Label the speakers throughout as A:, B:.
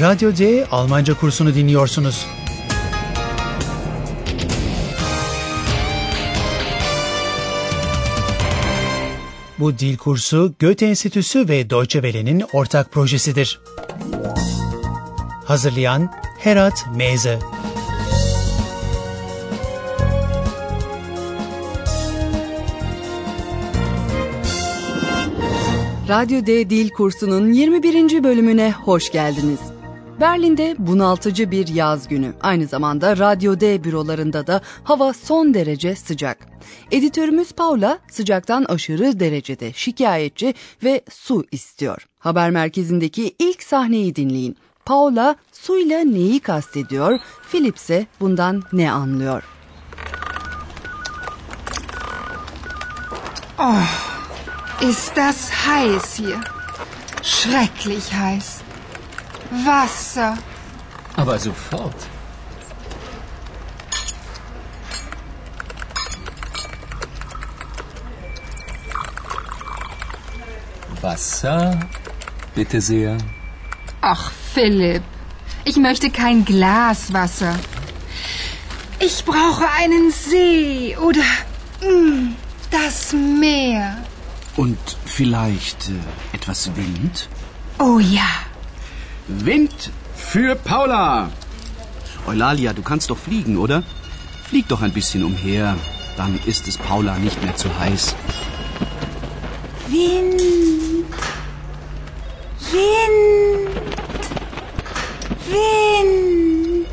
A: Radyo D Almanca kursunu dinliyorsunuz. Bu dil kursu Goethe Enstitüsü ve Deutsche Welle'nin ortak projesidir. Hazırlayan Herat Meze
B: Radyo D Dil kursunun 21. bölümüne hoş geldiniz. Berlin'de bunaltıcı bir yaz günü. Aynı zamanda Radyo D bürolarında da hava son derece sıcak. Editörümüz Paula sıcaktan aşırı derecede şikayetçi ve su istiyor. Haber merkezindeki ilk sahneyi dinleyin. Paula suyla neyi kastediyor, Philip ise bundan ne anlıyor?
C: Oh, ist das heiß hier. Schrecklich heiß. Wasser.
D: Aber sofort. Wasser, bitte sehr.
C: Ach, Philipp, ich möchte kein Glas Wasser. Ich brauche einen See oder mm, das Meer.
E: Und vielleicht äh, etwas Wind?
C: Oh ja.
E: Wind für Paula. Eulalia, du kannst doch fliegen, oder? Flieg doch ein bisschen umher. Dann ist es Paula nicht mehr zu heiß.
F: Wind. Wind. Wind.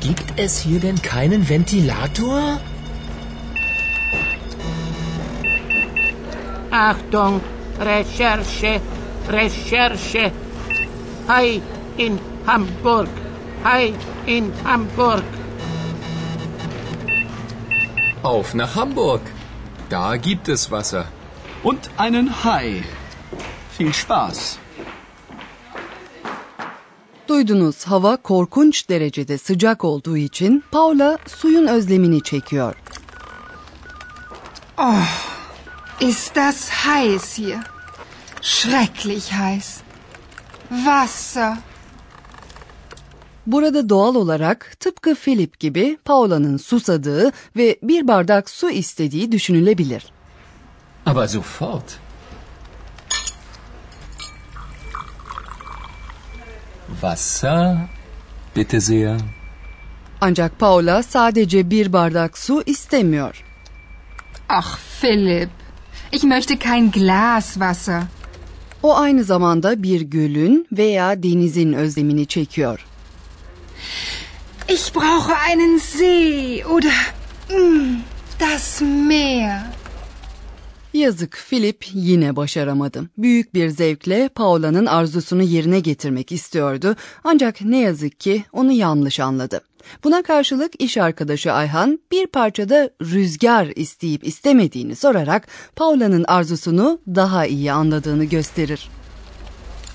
D: Gibt es hier denn keinen Ventilator?
G: Achtung, Recherche, Recherche. Hi in Hamburg. Hi in Hamburg.
D: Auf nach Hamburg. Da gibt es Wasser.
E: Und einen Hai. Viel Spaß.
B: Duydunuz hava korkunç derecede sıcak olduğu için Paula suyun özlemini çekiyor.
C: Ist das heiß hier. Schrecklich heiß. Wasser.
B: Burada doğal olarak tıpkı Philip gibi Paula'nın susadığı ve bir bardak su istediği düşünülebilir.
D: Aber sofort. Wasser, bitte sehr.
B: Ancak Paula sadece bir bardak su istemiyor.
C: Ach, Philipp, ich möchte kein Glas Wasser.
B: O aynı zamanda bir gölün veya denizin özlemini çekiyor.
C: Ich brauche einen See oder mm, das Meer.
B: Yazık Philip yine başaramadı. Büyük bir zevkle Paula'nın arzusunu yerine getirmek istiyordu. Ancak ne yazık ki onu yanlış anladı. Buna karşılık iş arkadaşı Ayhan bir parçada rüzgar isteyip istemediğini sorarak Paula'nın arzusunu daha iyi anladığını gösterir.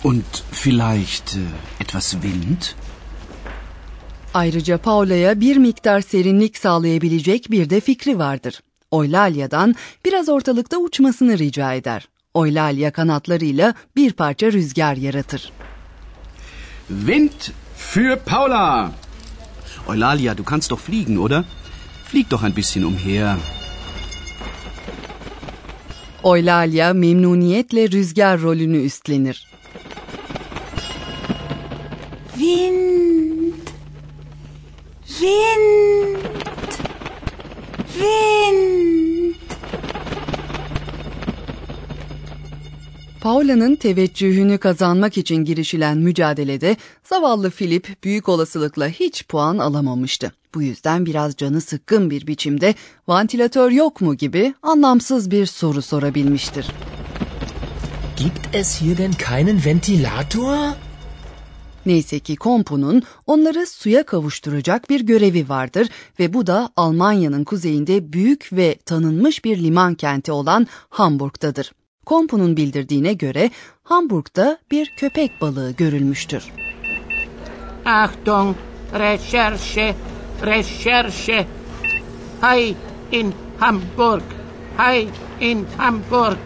E: Und vielleicht äh, etwas Wind?
B: Ayrıca Paula'ya bir miktar serinlik sağlayabilecek bir de fikri vardır. Oylalya'dan biraz ortalıkta uçmasını rica eder. Oylalya kanatlarıyla bir parça rüzgar yaratır.
E: Wind für Paula. Eulalia, du kannst doch fliegen, oder? Flieg doch ein bisschen umher.
B: Oylalya memnuniyetle rüzgar rolünü üstlenir.
F: Wind. Wind. Wind.
B: Paula'nın teveccühünü kazanmak için girişilen mücadelede zavallı Philip büyük olasılıkla hiç puan alamamıştı. Bu yüzden biraz canı sıkkın bir biçimde vantilatör yok mu gibi anlamsız bir soru sorabilmiştir.
D: Gibt es hier denn keinen Ventilator?
B: Neyse ki Kompu'nun onları suya kavuşturacak bir görevi vardır ve bu da Almanya'nın kuzeyinde büyük ve tanınmış bir liman kenti olan Hamburg'dadır. Kompu'nun bildirdiğine göre Hamburg'da bir köpek balığı görülmüştür.
G: Achtung, Recherche, Recherche. Hi in Hamburg. Hi in Hamburg.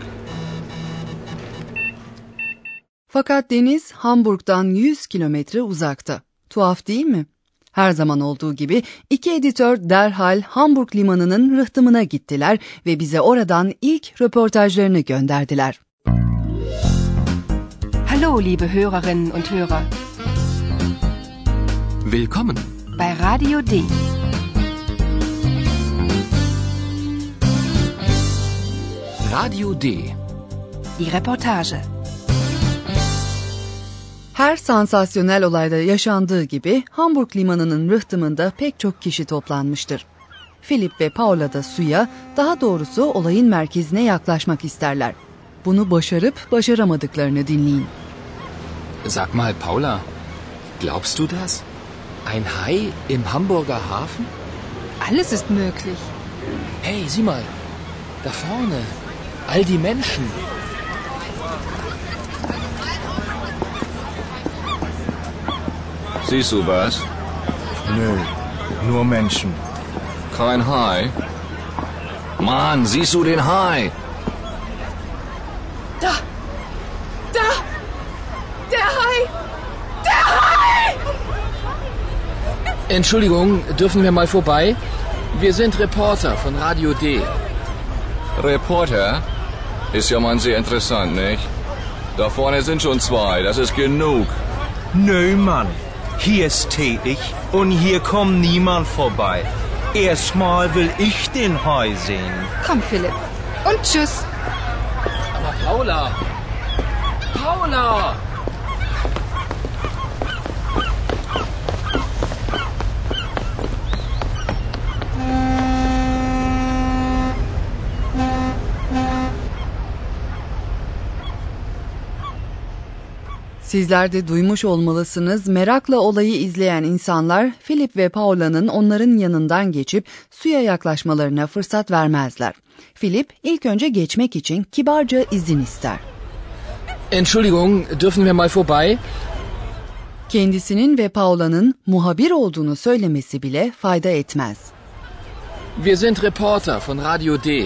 B: Fakat deniz Hamburg'dan 100 kilometre uzakta. Tuhaf değil mi? Her zaman olduğu gibi iki editör derhal Hamburg limanının rıhtımına gittiler ve bize oradan ilk röportajlarını gönderdiler.
C: Hallo, liebe Hörerinnen und Hörer.
D: Willkommen.
C: Bei Radio D.
D: Radio D.
C: Die Reportage.
B: Her sansasyonel olayda yaşandığı gibi Hamburg limanının rıhtımında pek çok kişi toplanmıştır. Philip ve Paula da suya, daha doğrusu olayın merkezine yaklaşmak isterler. Bunu başarıp başaramadıklarını dinleyin.
D: Sag mal, Paula, glaubst du das? Ein Hai im Hamburger Hafen?
C: Alles ist möglich.
D: Hey, sieh mal, da vorne, all die Menschen.
H: Siehst du was?
I: Nö, nur Menschen.
H: Kein Hai? Mann, siehst du den Hai?
C: Da! Der Hai!
D: Entschuldigung, dürfen wir mal vorbei? Wir sind Reporter von Radio D.
H: Reporter? Ist ja mal sehr interessant, nicht? Da vorne sind schon zwei, das ist genug.
I: Nö, Mann. Hier ist tätig und hier kommt niemand vorbei. Erstmal will ich den Hai sehen.
C: Komm, Philipp. Und tschüss.
D: Aber Paula! Paula!
B: Sizler de duymuş olmalısınız. Merakla olayı izleyen insanlar Philip ve Paula'nın onların yanından geçip suya yaklaşmalarına fırsat vermezler. Philip ilk önce geçmek için kibarca izin ister.
D: Entschuldigung, dürfen wir mal vorbei?
B: Kendisinin ve Paula'nın muhabir olduğunu söylemesi bile fayda etmez.
D: Wir sind Reporter von Radio D.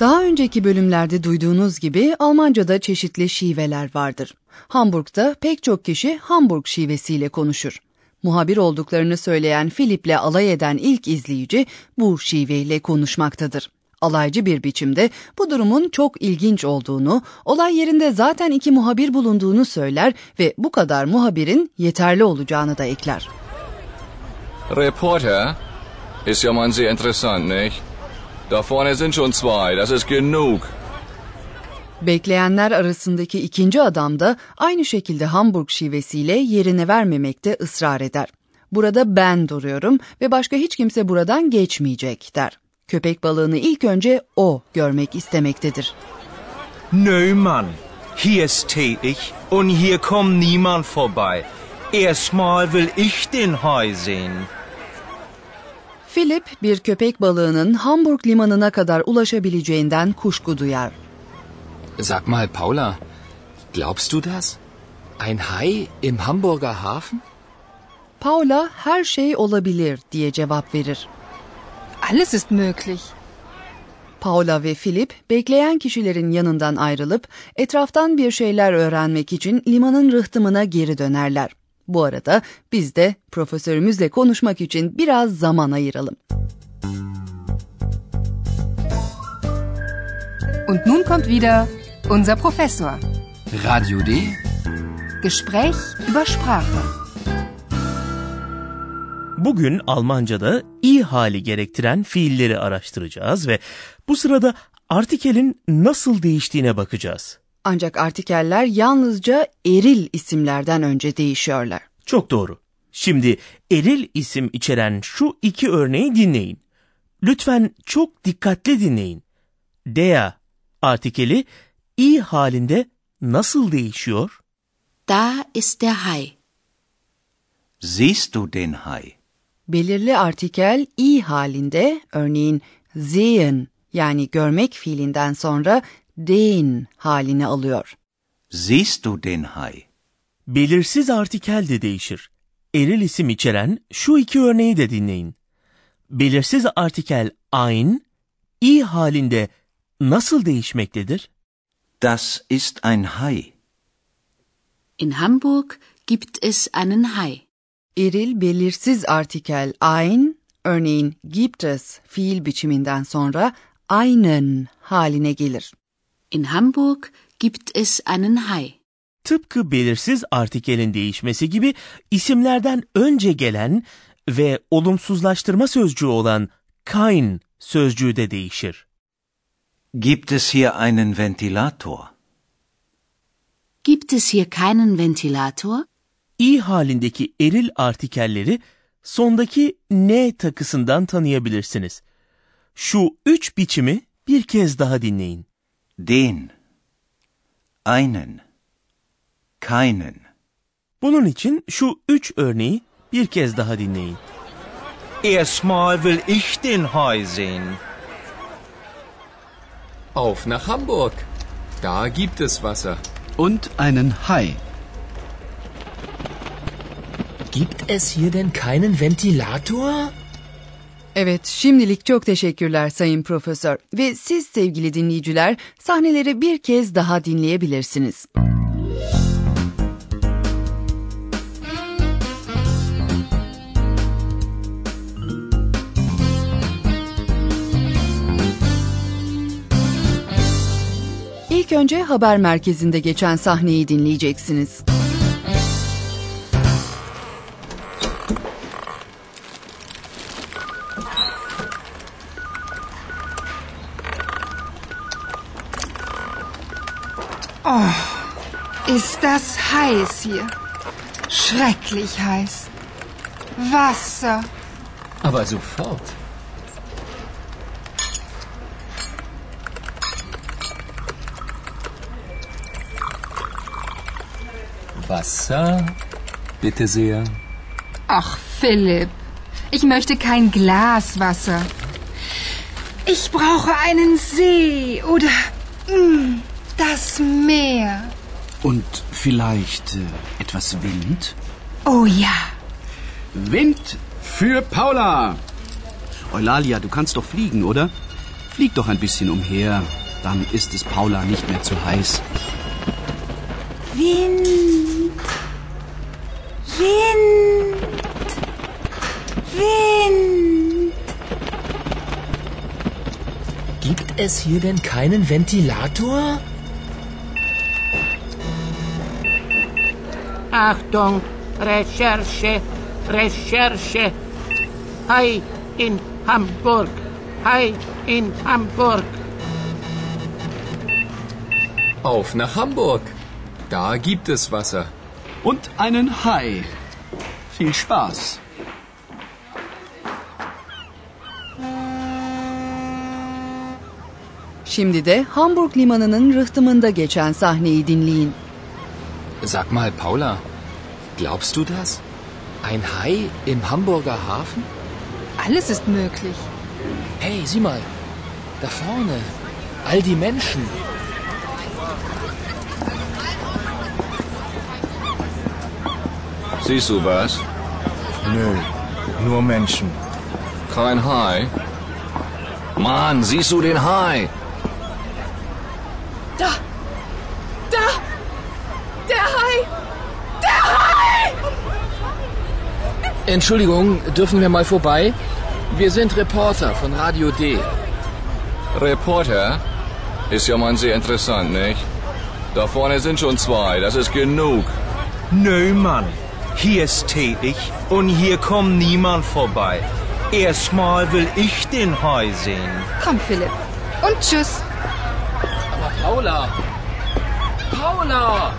B: Daha önceki bölümlerde duyduğunuz gibi Almanca'da çeşitli şiveler vardır. Hamburg'da pek çok kişi Hamburg şivesiyle konuşur. Muhabir olduklarını söyleyen Philip'le alay eden ilk izleyici bu şiveyle konuşmaktadır. Alaycı bir biçimde bu durumun çok ilginç olduğunu, olay yerinde zaten iki muhabir bulunduğunu söyler ve bu kadar muhabirin yeterli olacağını da ekler.
H: Reporter? Ist ja mal sehr interessant, nicht? Da vorne sind schon zwei, das ist genug.
B: Bekleyenler arasındaki ikinci adam da aynı şekilde Hamburg şivesiyle yerine vermemekte ısrar eder. Burada ben duruyorum ve başka hiç kimse buradan geçmeyecek der. Köpek balığını ilk önce o görmek istemektedir.
I: Nö, Mann. Hier ist tätig und hier kommt niemand vorbei. Erstmal will ich den Hai sehen.
B: Philip bir köpek balığının Hamburg limanına kadar ulaşabileceğinden kuşku duyar.
D: Sag mal, Paula, glaubst du das? Ein Hai im Hamburger Hafen?
B: Paula her şey olabilir diye cevap verir.
C: Alles ist möglich.
B: Paula ve Philip bekleyen kişilerin yanından ayrılıp etraftan bir şeyler öğrenmek için limanın rıhtımına geri dönerler. Bu arada biz de profesörümüzle konuşmak için biraz zaman ayıralım.
C: Und nun kommt wieder unser Professor.
D: Radio D?
C: Gespräch über Sprache.
J: Bugün Almanca'da i hali gerektiren fiilleri araştıracağız ve bu sırada artikelin nasıl değiştiğine bakacağız.
B: Ancak artikeller yalnızca eril isimlerden önce değişiyorlar.
J: Çok doğru. Şimdi eril isim içeren şu iki örneği dinleyin. Lütfen çok dikkatli dinleyin. Der artikeli i halinde nasıl değişiyor?
F: Da ist der Hai.
E: Siehst du den Hai?
B: Belirli artikel i halinde örneğin sehen yani görmek fiilinden sonra den halini alıyor.
E: Siehst du den Hai?
J: Belirsiz artikel de değişir. Eril isim içeren şu iki örneği de dinleyin. Belirsiz artikel ein, i halinde nasıl değişmektedir?
E: Das ist ein Hai.
F: In Hamburg gibt es einen Hai.
B: Eril belirsiz artikel ein, örneğin gibt es fiil biçiminden sonra einen haline gelir.
F: In Hamburg gibt es einen Hai.
J: Tıpkı belirsiz artikelin değişmesi gibi isimlerden önce gelen ve olumsuzlaştırma sözcüğü olan kein sözcüğü de değişir.
K: Gibt es hier einen Ventilator?
F: Gibt es hier keinen Ventilator?
J: i halindeki eril artikelleri sondaki n takısından tanıyabilirsiniz. Şu üç biçimi bir kez daha dinleyin.
K: Den. Einen. Keinen.
J: Bunun için şu üç örneği bir kez daha dinleyin.
I: Erstmal will ich den Hai sehen.
D: Auf nach Hamburg. Da gibt es Wasser.
E: Und einen Hai.
D: Gibt es hier denn keinen Ventilator?
B: Evet, şimdilik çok teşekkürler Sayın Profesör. Ve siz sevgili dinleyiciler, sahneleri bir kez daha dinleyebilirsiniz. İlk önce haber merkezinde geçen sahneyi dinleyeceksiniz.
C: Oh, ist das heiß hier. Schrecklich heiß. Wasser.
D: Aber sofort. Wasser? Bitte sehr.
C: Ach, Philipp, ich möchte kein Glas Wasser. Ich brauche einen See oder mm, das Meer.
E: Und vielleicht äh, etwas Wind?
C: Oh ja.
E: Wind für Paula. Eulalia, du kannst doch fliegen, oder? Flieg doch ein bisschen umher. Dann ist es Paula nicht mehr zu heiß.
C: Wind. Wind. Wind.
D: Gibt es hier denn keinen Ventilator?
G: Achtung, Recherche, Recherche. Hai in Hamburg. Hai in Hamburg.
D: Auf nach Hamburg. Da gibt es Wasser.
E: Und einen Hai. Viel Spaß.
B: Şimdi de Hamburg limanının rıhtımında geçen sahneyi dinleyin.
D: Sag mal, Paula, glaubst du das? Ein Hai im Hamburger Hafen?
C: Alles ist möglich.
D: Hey, sieh mal, da vorne, all die Menschen.
H: Siehst du was?
I: Nö, nur Menschen.
H: Kein Hai? Mann, siehst du den Hai?
C: Da! Da! Der Hai! Der Hai!
D: Entschuldigung, dürfen wir mal vorbei? Wir sind Reporter von Radio D.
H: Reporter? Ist ja mal sehr interessant, nicht? Da vorne sind schon zwei, das ist genug.
I: Nö, Mann. Hier ist tätig und hier kommt niemand vorbei. Erstmal will ich den Hai sehen.
C: Komm, Philipp. Und tschüss.
D: Aber Paula! Paula!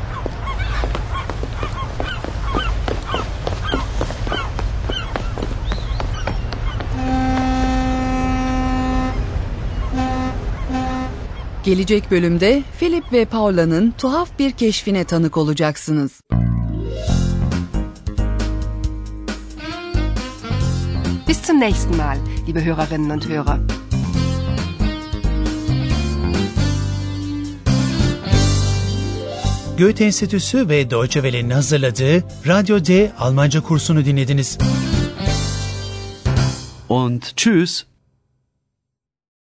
B: Gelecek bölümde Philip ve Paula'nın tuhaf bir keşfine tanık olacaksınız.
C: Bis zum nächsten Mal, liebe Hörerinnen und Hörer.
A: Goethe Enstitüsü ve Deutsche Welle'nin hazırladığı Radyo D Almanca kursunu dinlediniz.
E: Und tschüss.